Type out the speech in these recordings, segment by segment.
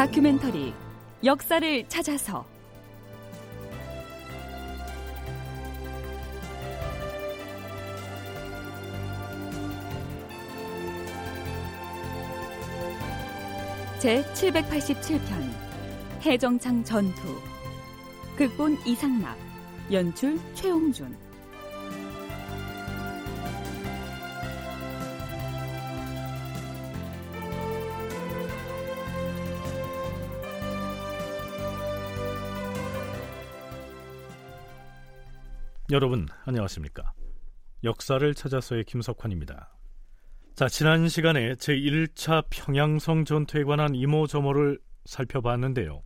다큐멘터리 역사를 찾아서. 제 787편 해정창 전투. 극본 이상락 연출 최홍준 여러분 안녕하십니까? 역사를 찾아서의 김석환입니다. 자, 지난 시간에 제1차 평양성 전투에 관한 이모저모를 살펴봤는데요.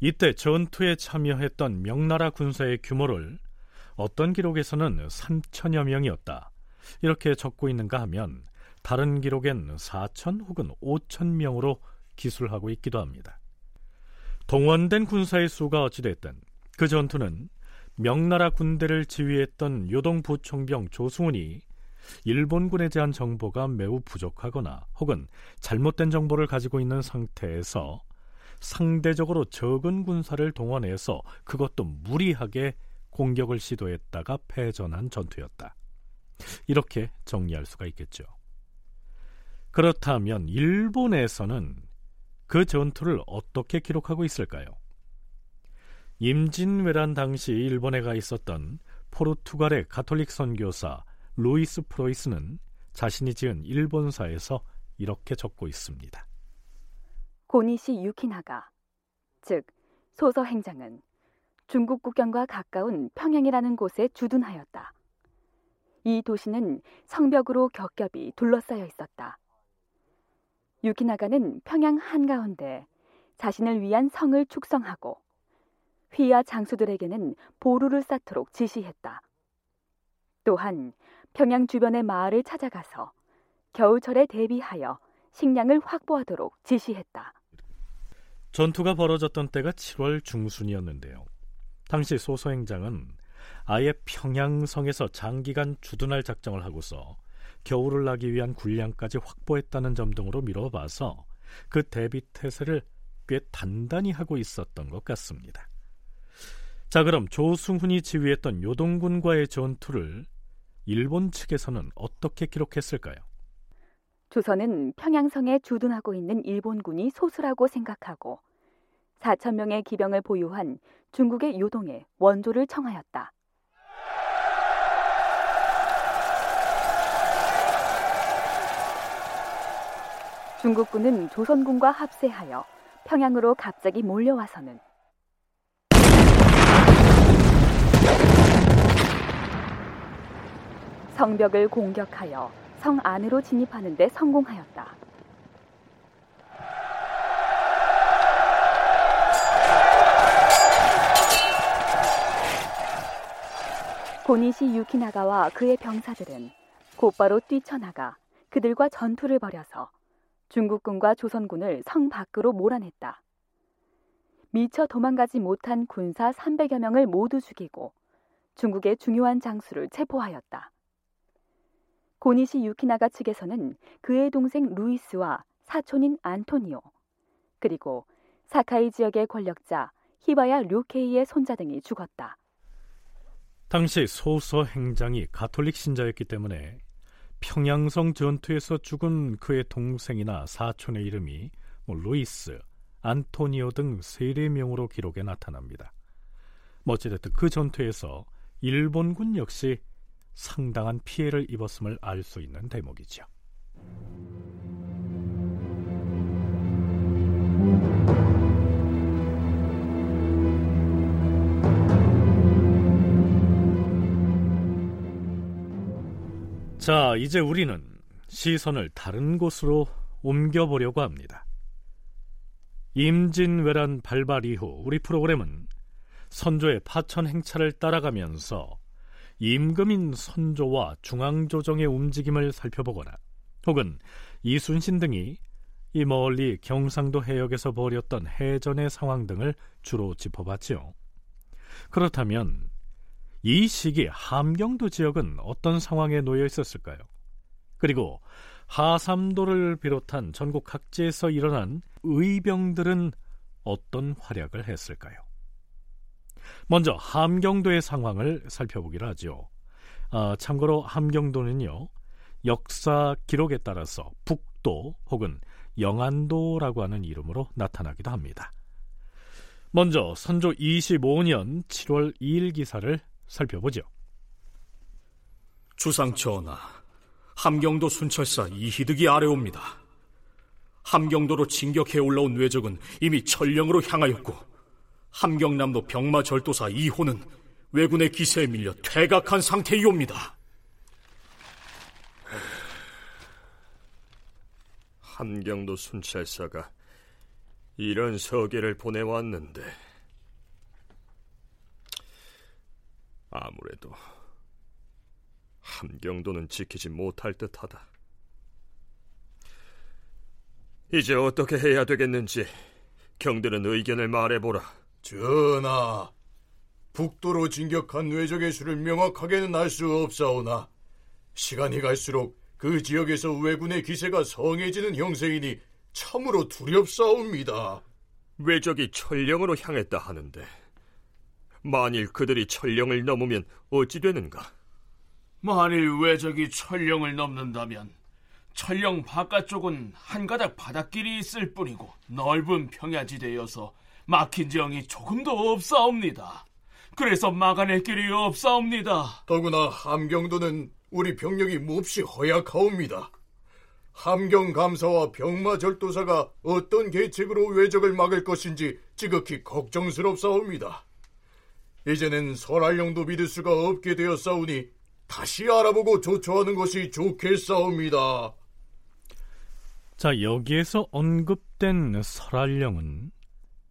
이때 전투에 참여했던 명나라 군사의 규모를 어떤 기록에서는 3천여 명이었다. 이렇게 적고 있는가 하면 다른 기록엔 4천 혹은 5천 명으로 기술하고 있기도 합니다. 동원된 군사의 수가 어찌됐든 그 전투는 명나라 군대를 지휘했던 요동부총병 조승훈이 일본군에 대한 정보가 매우 부족하거나 혹은 잘못된 정보를 가지고 있는 상태에서 상대적으로 적은 군사를 동원해서 그것도 무리하게 공격을 시도했다가 패전한 전투였다. 이렇게 정리할 수가 있겠죠. 그렇다면 일본에서는 그 전투를 어떻게 기록하고 있을까요? 임진왜란 당시 일본에 가 있었던 포르투갈의 가톨릭 선교사 루이스 프로이스는 자신이 지은 일본사에서 이렇게 적고 있습니다. 고니시 유키나가 즉 소서 행장은 중국 국경과 가까운 평양이라는 곳에 주둔하였다. 이 도시는 성벽으로 겹겹이 둘러싸여 있었다. 유키나가는 평양 한가운데 자신을 위한 성을 축성하고 휘하 장수들에게는 보루를 쌓도록 지시했다. 또한 평양 주변의 마을을 찾아가서 겨울철에 대비하여 식량을 확보하도록 지시했다. 전투가 벌어졌던 때가 7월 중순이었는데요. 당시 소서행장은 아예 평양성에서 장기간 주둔할 작정을 하고서 겨울을 나기 위한 군량까지 확보했다는 점 등으로 미뤄봐서 그 대비 태세를 꽤 단단히 하고 있었던 것 같습니다. 자, 그럼 조승훈이 지휘했던 요동군과의 전투를 일본 측에서는 어떻게 기록했을까요? 조선은 평양성에 주둔하고 있는 일본군이 소수라고 생각하고 4천 명의 기병을 보유한 중국의 요동에 원조를 청하였다. 중국군은 조선군과 합세하여 평양으로 갑자기 몰려와서는 성벽을 공격하여 성 안으로 진입하는 데 성공하였다. 고니시 유키나가와 그의 병사들은 곧바로 뛰쳐나가 그들과 전투를 벌여서 중국군과 조선군을 성 밖으로 몰아냈다. 미처 도망가지 못한 군사 300여 명을 모두 죽이고 중국의 중요한 장수를 체포하였다. 고니시 유키나가 측에서는 그의 동생 루이스와 사촌인 안토니오, 그리고 사카이 지역의 권력자 히바야 료케이의 손자 등이 죽었다. 당시 소서 행장이 가톨릭 신자였기 때문에 평양성 전투에서 죽은 그의 동생이나 사촌의 이름이 뭐 루이스, 안토니오 등 세례 명으로 기록에 나타납니다. 뭐 어찌됐든 그 전투에서 일본군 역시 상당한 피해를 입었음을 알 수 있는 대목이죠. 자, 이제 우리는 시선을 다른 곳으로 옮겨보려고 합니다. 임진왜란 발발 이후 우리 프로그램은 선조의 파천 행차를 따라가면서 임금인 선조와 중앙조정의 움직임을 살펴보거나 혹은 이순신 등이 이 멀리 경상도 해역에서 벌였던 해전의 상황 등을 주로 짚어봤지요. 그렇다면 이 시기 함경도 지역은 어떤 상황에 놓여 있었을까요? 그리고 하삼도를 비롯한 전국 각지에서 일어난 의병들은 어떤 활약을 했을까요? 먼저 함경도의 상황을 살펴보기로 하죠. 아, 참고로 함경도는요 역사 기록에 따라서 북도 혹은 영안도라고 하는 이름으로 나타나기도 합니다. 먼저 선조 25년 7월 2일 기사를 살펴보죠. 주상 전하, 함경도 순찰사 이희득이 아래옵니다. 함경도로 진격해 올라온 외적은 이미 천령으로 향하였고 함경남도 병마절도사 이호는 왜군의 기세에 밀려 퇴각한 상태이옵니다. 함경도 순찰사가 이런 서계를 보내왔는데 아무래도 함경도는 지키지 못할 듯하다. 이제 어떻게 해야 되겠는지 경들은 의견을 말해보라. 전하, 북도로 진격한 외적의 수를 명확하게는 알 수 없사오나 시간이 갈수록 그 지역에서 왜군의 기세가 성해지는 형세이니 참으로 두렵사옵니다. 외적이 천령으로 향했다 하는데 만일 그들이 천령을 넘으면 어찌 되는가? 만일 외적이 천령을 넘는다면 천령 바깥쪽은 한 가닥 바닷길이 있을 뿐이고 넓은 평야지대여서 막힌 지형이 조금도 없사옵니다. 그래서 막아낼 길이 없사옵니다. 더구나 함경도는 우리 병력이 몹시 허약하옵니다. 함경 감사와 병마 절도사가 어떤 계책으로 외적을 막을 것인지 지극히 걱정스럽사옵니다. 이제는 설할령도 믿을 수가 없게 되었사오니 다시 알아보고 조처하는 것이 좋겠사옵니다. 자, 여기에서 언급된 설할령은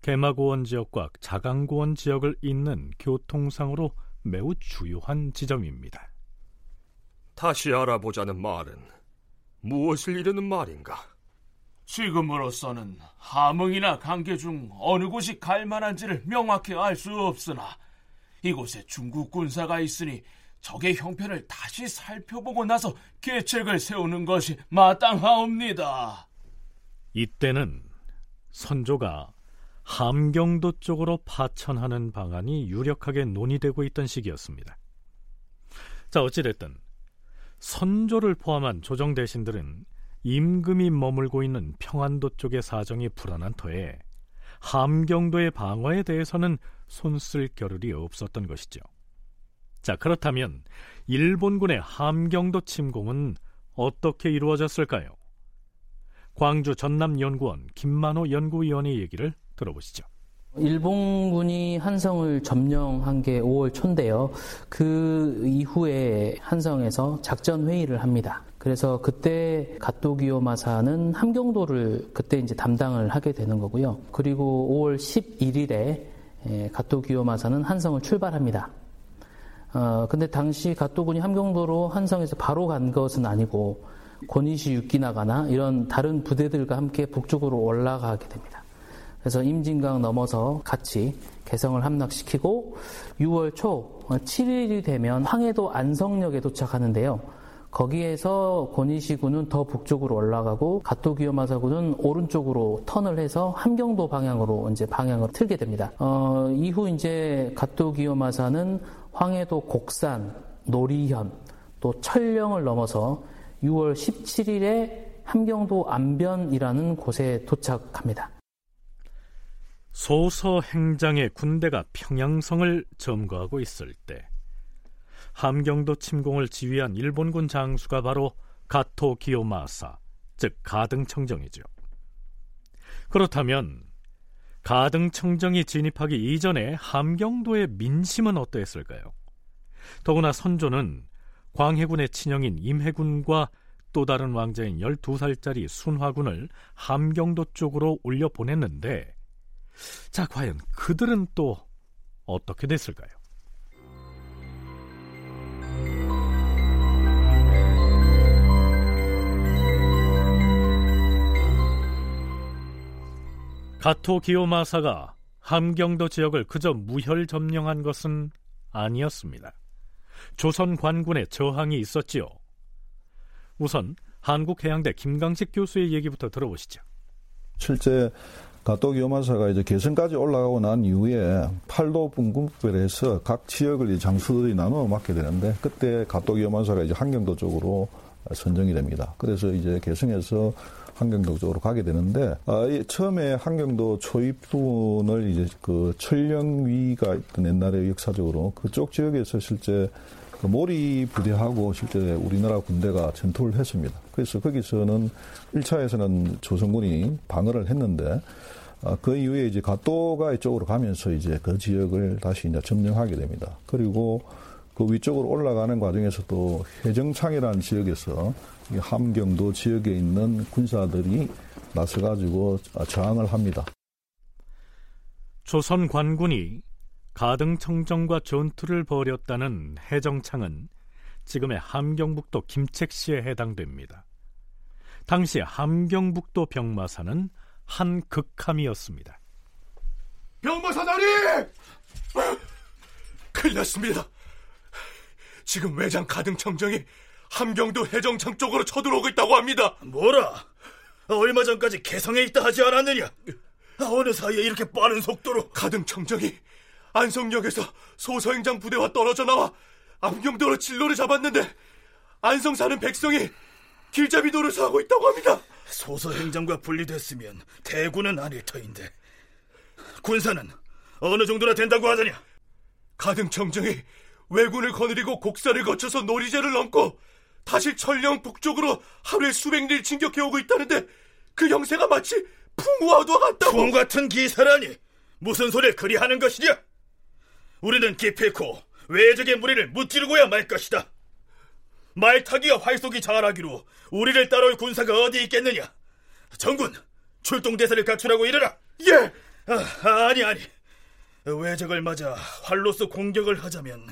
개마고원 지역과 자강고원 지역을 잇는 교통상으로 매우 주요한 지점입니다. 다시 알아보자는 말은 무엇을 이르는 말인가? 지금으로서는 함흥이나 강계 중 어느 곳이 갈 만한지를 명확히 알 수 없으나 이곳에 중국 군사가 있으니 적의 형편을 다시 살펴보고 나서 계책을 세우는 것이 마땅하옵니다. 이때는 선조가 함경도 쪽으로 파천하는 방안이 유력하게 논의되고 있던 시기였습니다. 자, 어찌됐든 선조를 포함한 조정 대신들은 임금이 머물고 있는 평안도 쪽의 사정이 불안한 터에 함경도의 방어에 대해서는 손쓸 겨를이 없었던 것이죠. 자, 그렇다면 일본군의 함경도 침공은 어떻게 이루어졌을까요? 광주 전남연구원 김만호 연구위원의 얘기를 들어보시죠. 일본군이 한성을 점령한 게 5월 초인데요. 그 이후에 한성에서 작전 회의를 합니다. 그래서 그때 가토기요 마사는 함경도를 그때 이제 담당을 하게 되는 거고요. 그리고 5월 11일에 가토기요 마사는 한성을 출발합니다. 어, 근데 당시 가토군이 함경도로 한성에서 바로 간 것은 아니고 고니시 유키나가나 이런 다른 부대들과 함께 북쪽으로 올라가게 됩니다. 그래서 임진강 넘어서 같이 개성을 함락시키고 6월 초 7일이 되면 황해도 안성역에 도착하는데요. 거기에서 고니시군은 더 북쪽으로 올라가고 가토기요마사군은 오른쪽으로 턴을 해서 함경도 방향으로 이제 방향을 틀게 됩니다. 어, 이후 이제 가토기요마사는 황해도 곡산, 노리현, 또 철령을 넘어서 6월 17일에 함경도 안변이라는 곳에 도착합니다. 소서 행장의 군대가 평양성을 점거하고 있을 때 함경도 침공을 지휘한 일본군 장수가 바로 가토 기요마사, 즉 가등청정이죠. 그렇다면 가등청정이 진입하기 이전에 함경도의 민심은 어떠했을까요? 더구나 선조는 광해군의 친형인 임해군과 또 다른 왕자인 12살짜리 순화군을 함경도 쪽으로 올려 보냈는데 자, 과연 그들은 또 어떻게 됐을까요? 가토 기요마사가 함경도 지역을 그저 무혈 점령한 것은 아니었습니다. 조선 관군의 저항이 있었지요. 우선 한국해양대 김강식 교수의 얘기부터 들어보시죠. 실제 가똑 요마사가 이제 개성까지 올라가고 난 이후에 팔도 분군별해서 각 지역을 장수들이 나눠 맡게 되는데 그때 가똑 요마사가 이제 한경도 쪽으로 선정이 됩니다. 그래서 이제 개성에서 한경도 쪽으로 가게 되는데 아, 처음에 한경도 초입 부분을 이제 그 철령위가 있던 옛날에 역사적으로 그쪽 지역에서 실제 그 모리 부대하고 실제 우리나라 군대가 전투를 했습니다. 그래서 거기서는 1차에서는 조선군이 방어를 했는데 아, 그 이후에 이제 가또가 이쪽으로 가면서 이제 그 지역을 다시 이제 점령하게 됩니다. 그리고 그 위쪽으로 올라가는 과정에서 또 해정창이라는 지역에서 함경도 지역에 있는 군사들이 나서가지고 저항을 합니다. 조선 관군이 가등청정과 전투를 벌였다는 해정창은 지금의 함경북도 김책시에 해당됩니다. 당시 함경북도 병마사는 한 극함이었습니다. 병마사 나리! 큰일 났습니다. 지금 외장 가등청정이 함경도 해정창 쪽으로 쳐들어오고 있다고 합니다. 뭐라? 얼마 전까지 개성에 있다 하지 않았느냐? 어느 사이에 이렇게 빠른 속도로? 가등청정이 안성역에서 소서행장 부대와 떨어져 나와 암경도로 진로를 잡았는데 안성 사는 백성이 길잡이 노릇을 하고 있다고 합니다. 소서행장과 분리됐으면 대군은 아닐 터인데 군사는 어느 정도나 된다고 하더냐? 가등 청정이 왜군을 거느리고 곡사를 거쳐서 노리제를 넘고 다시 천령 북쪽으로 하루에 수백 리 진격해 오고 있다는데 그 형세가 마치 풍우와도 같다고 풍 같은 기사라니 무슨 소리를 그리 하는 것이냐 우리는 기필코 외적의 무리를 무찌르고야 말 것이다 말타기와 활속이 잘하기로 우리를 따라올 군사가 어디 있겠느냐 정군 출동 대사를 갖추라고 이르라 예 아, 아니 아니 외적을 맞아 활로서 공격을 하자면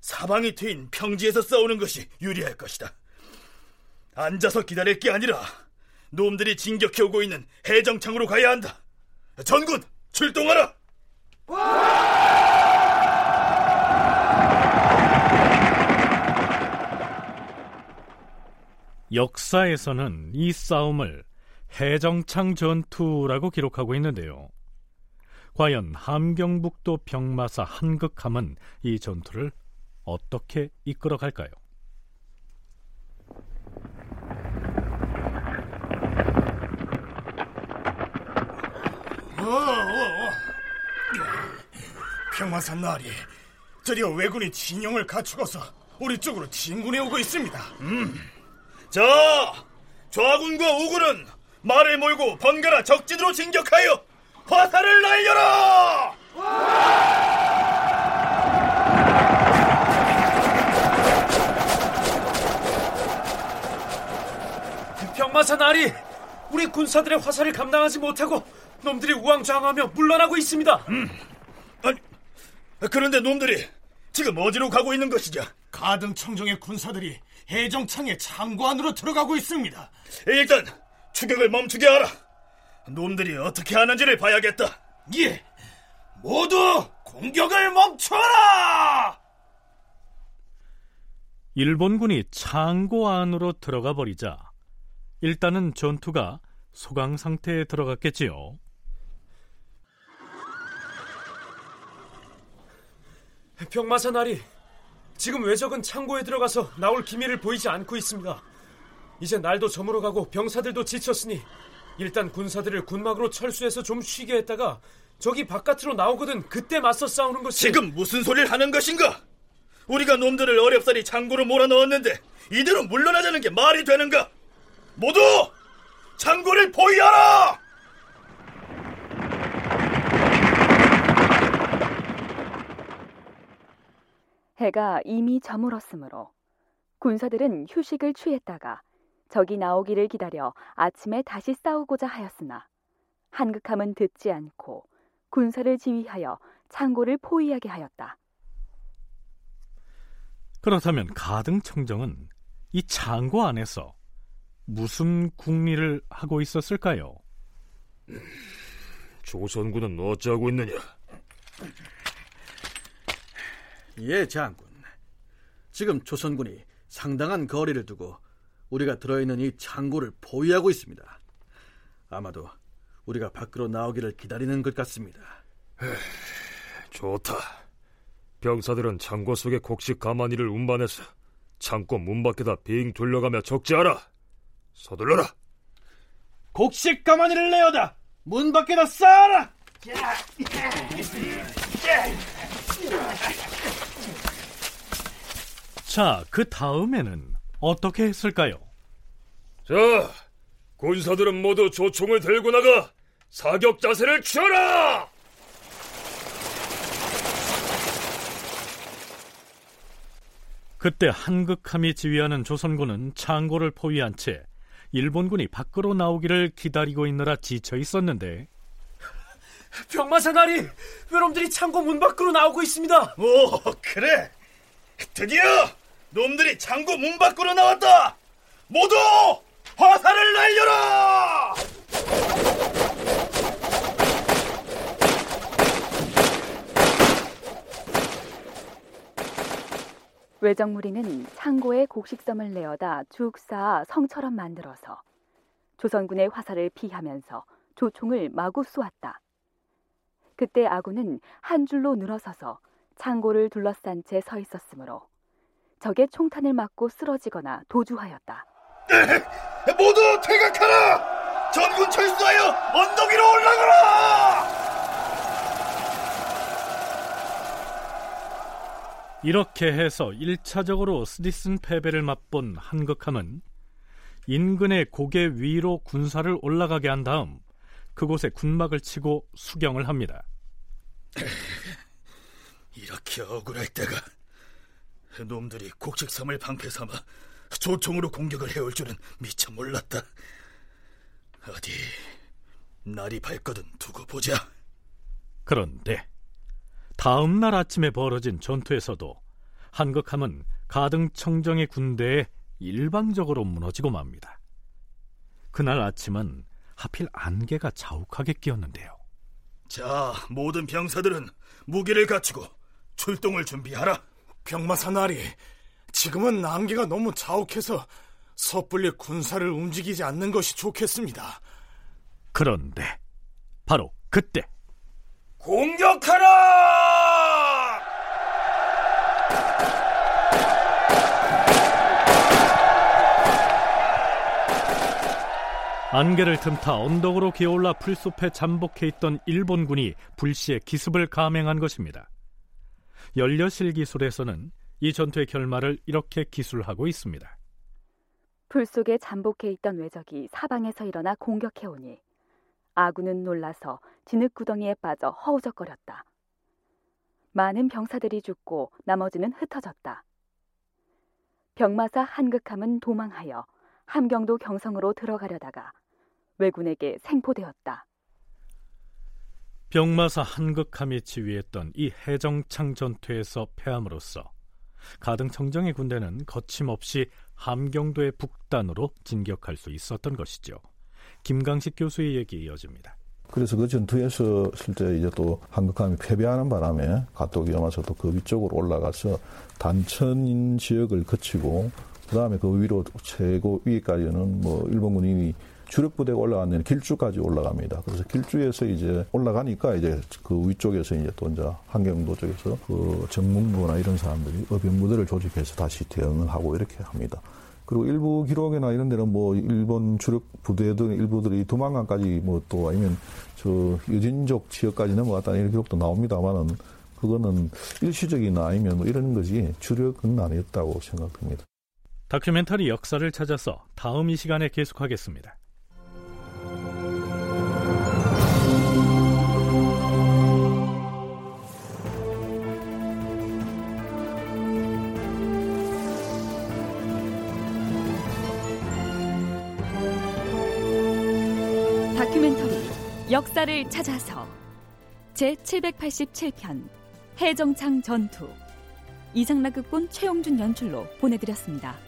사방이 트인 평지에서 싸우는 것이 유리할 것이다. 앉아서 기다릴 게 아니라 놈들이 진격해 오고 있는 해정창으로 가야 한다. 전군 출동하라. 역사에서는 이 싸움을 해정창 전투라고 기록하고 있는데요. 과연 함경북도 병마사 한극함은 이 전투를 어떻게 이끌어 갈까요? 어, 어, 어. 평마산 나리 드디어 왜군이 진영을 갖추어서 우리 쪽으로 진군해 오고 있습니다. 음. 자, 좌군과 우군은 말을 몰고 번갈아 적진으로 진격하여 화살을 날려라! 병마사 나리 우리 군사들의 화살을 감당하지 못하고 놈들이 우왕좌왕하며 물러나고 있습니다. 음. 아니, 그런데 놈들이 지금 어디로 가고 있는 것이냐? 가등 청정의 군사들이 해정창의 창고 안으로 들어가고 있습니다. 일단 추격을 멈추게 하라. 놈들이 어떻게 하는지를 봐야겠다. 예, 모두 공격을 멈춰라! 일본군이 창고 안으로 들어가 버리자 일단은 전투가 소강 상태에 들어갔겠지요. 병마사 나리, 지금 외적은 창고에 들어가서 나올 기미를 보이지 않고 있습니다. 이제 날도 저물어 가고 병사들도 지쳤으니 일단 군사들을 군막으로 철수해서 좀 쉬게 했다가 저기 바깥으로 나오거든 그때 맞서 싸우는 것이 지금 무슨 소리를 하는 것인가? 우리가 놈들을 어렵사리 창고로 몰아넣었는데 이대로 물러나자는 게 말이 되는가? 모두 창고를 포위하라! 해가 이미 저물었으므로 군사들은 휴식을 취했다가 적이 나오기를 기다려 아침에 다시 싸우고자 하였으나 한극함은 듣지 않고 군사를 지휘하여 창고를 포위하게 하였다. 그렇다면 가등청정은 이 창고 안에서 무슨 국리를 하고 있었을까요? 조선군은 어찌하고 있느냐? 예, 장군. 지금 조선군이 상당한 거리를 두고 우리가 들어있는 이 창고를 포위하고 있습니다. 아마도 우리가 밖으로 나오기를 기다리는 것 같습니다. 에이, 좋다. 병사들은 창고 속에 곡식 가마니를 운반해서 창고 문 밖에다 빙 둘러가며 적지하라. 서둘러라. 곡식 가마니를 내어다 문 밖에다 쌓아라. 자, 그 다음에는 어떻게 했을까요? 자, 군사들은 모두 조총을 들고 나가 사격 자세를 취하라! 그때 한극함이 지휘하는 조선군은 창고를 포위한 채 일본군이 밖으로 나오기를 기다리고 있느라 지쳐 있었는데 병마사 나리 외놈들이 창고 문 밖으로 나오고 있습니다. 오 그래 드디어 놈들이 창고 문 밖으로 나왔다. 모두 화살을 날려라. 외정무리는 창고에 곡식섬을 내어다 쭉 쌓아 성처럼 만들어서 조선군의 화살을 피하면서 조총을 마구 쏘았다. 그때 아군은 한 줄로 늘어서서 창고를 둘러싼 채 서 있었으므로 적의 총탄을 맞고 쓰러지거나 도주하였다. 모두 퇴각하라! 전군 철수하여 언덕 위로 올라가라! 이렇게 해서 1차적으로 스디슨 패배를 맛본 한극함은 인근의 고개 위로 군사를 올라가게 한 다음 그곳에 군막을 치고 수경을 합니다. 이렇게 억울할 때가 놈들이 곡식섬을 방패 삼아 조총으로 공격을 해올 줄은 미처 몰랐다. 어디 날이 밝거든 두고 보자. 그런데 다음 날 아침에 벌어진 전투에서도 한극함은 가등 청정의 군대에 일방적으로 무너지고 맙니다. 그날 아침은 하필 안개가 자욱하게 끼었는데요. 자, 모든 병사들은 무기를 갖추고 출동을 준비하라. 병마사 나리, 지금은 안개가 너무 자욱해서 섣불리 군사를 움직이지 않는 것이 좋겠습니다. 그런데 바로 그때 공격하라! 안개를 틈타 언덕으로 기어올라 풀숲에 잠복해 있던 일본군이 불시에 기습을 감행한 것입니다. 연려실 기술에서는 이 전투의 결말을 이렇게 기술하고 있습니다. 풀 속에 잠복해 있던 외적이 사방에서 일어나 공격해 오니 아군은 놀라서 진흙구덩이에 빠져 허우적거렸다. 많은 병사들이 죽고 나머지는 흩어졌다. 병마사 한극함은 도망하여 함경도 경성으로 들어가려다가 왜군에게 생포되었다. 병마사 한극함이 지휘했던 이 해정창 전투에서 패함으로써 가등 청정의 군대는 거침없이 함경도의 북단으로 진격할 수 있었던 것이죠. 김강식 교수의 얘기 이어집니다. 그래서 그 전투에서 실제 이제 또 한국함이 패배하는 바람에 가토기 염화서 또그 위쪽으로 올라가서 단천 지역을 거치고 그 다음에 그 위로 최고 위까지는 뭐 일본군이 주력 부대가 올라갔는 길주까지 올라갑니다. 그래서 길주에서 이제 올라가니까 이제 그 위쪽에서 이제 또 이제 한경도 쪽에서 그 정문부나 이런 사람들이 어병부대를 조직해서 다시 대응을 하고 이렇게 합니다. 그리고 일부 기록이나 이런 데는 뭐 일본 주력 부대 등 일부들이 도망간까지 뭐 또 아니면 저 여진족 지역까지 넘어갔다는 이런 기록도 나옵니다만은 그거는 일시적이나 아니면 뭐 이런 거지 주력은 아니었다고 생각됩니다. 다큐멘터리 역사를 찾아서 다음 이 시간에 계속하겠습니다. 역사를 찾아서 제 787편 해정창 전투 이상락극본 최용준 연출로 보내드렸습니다.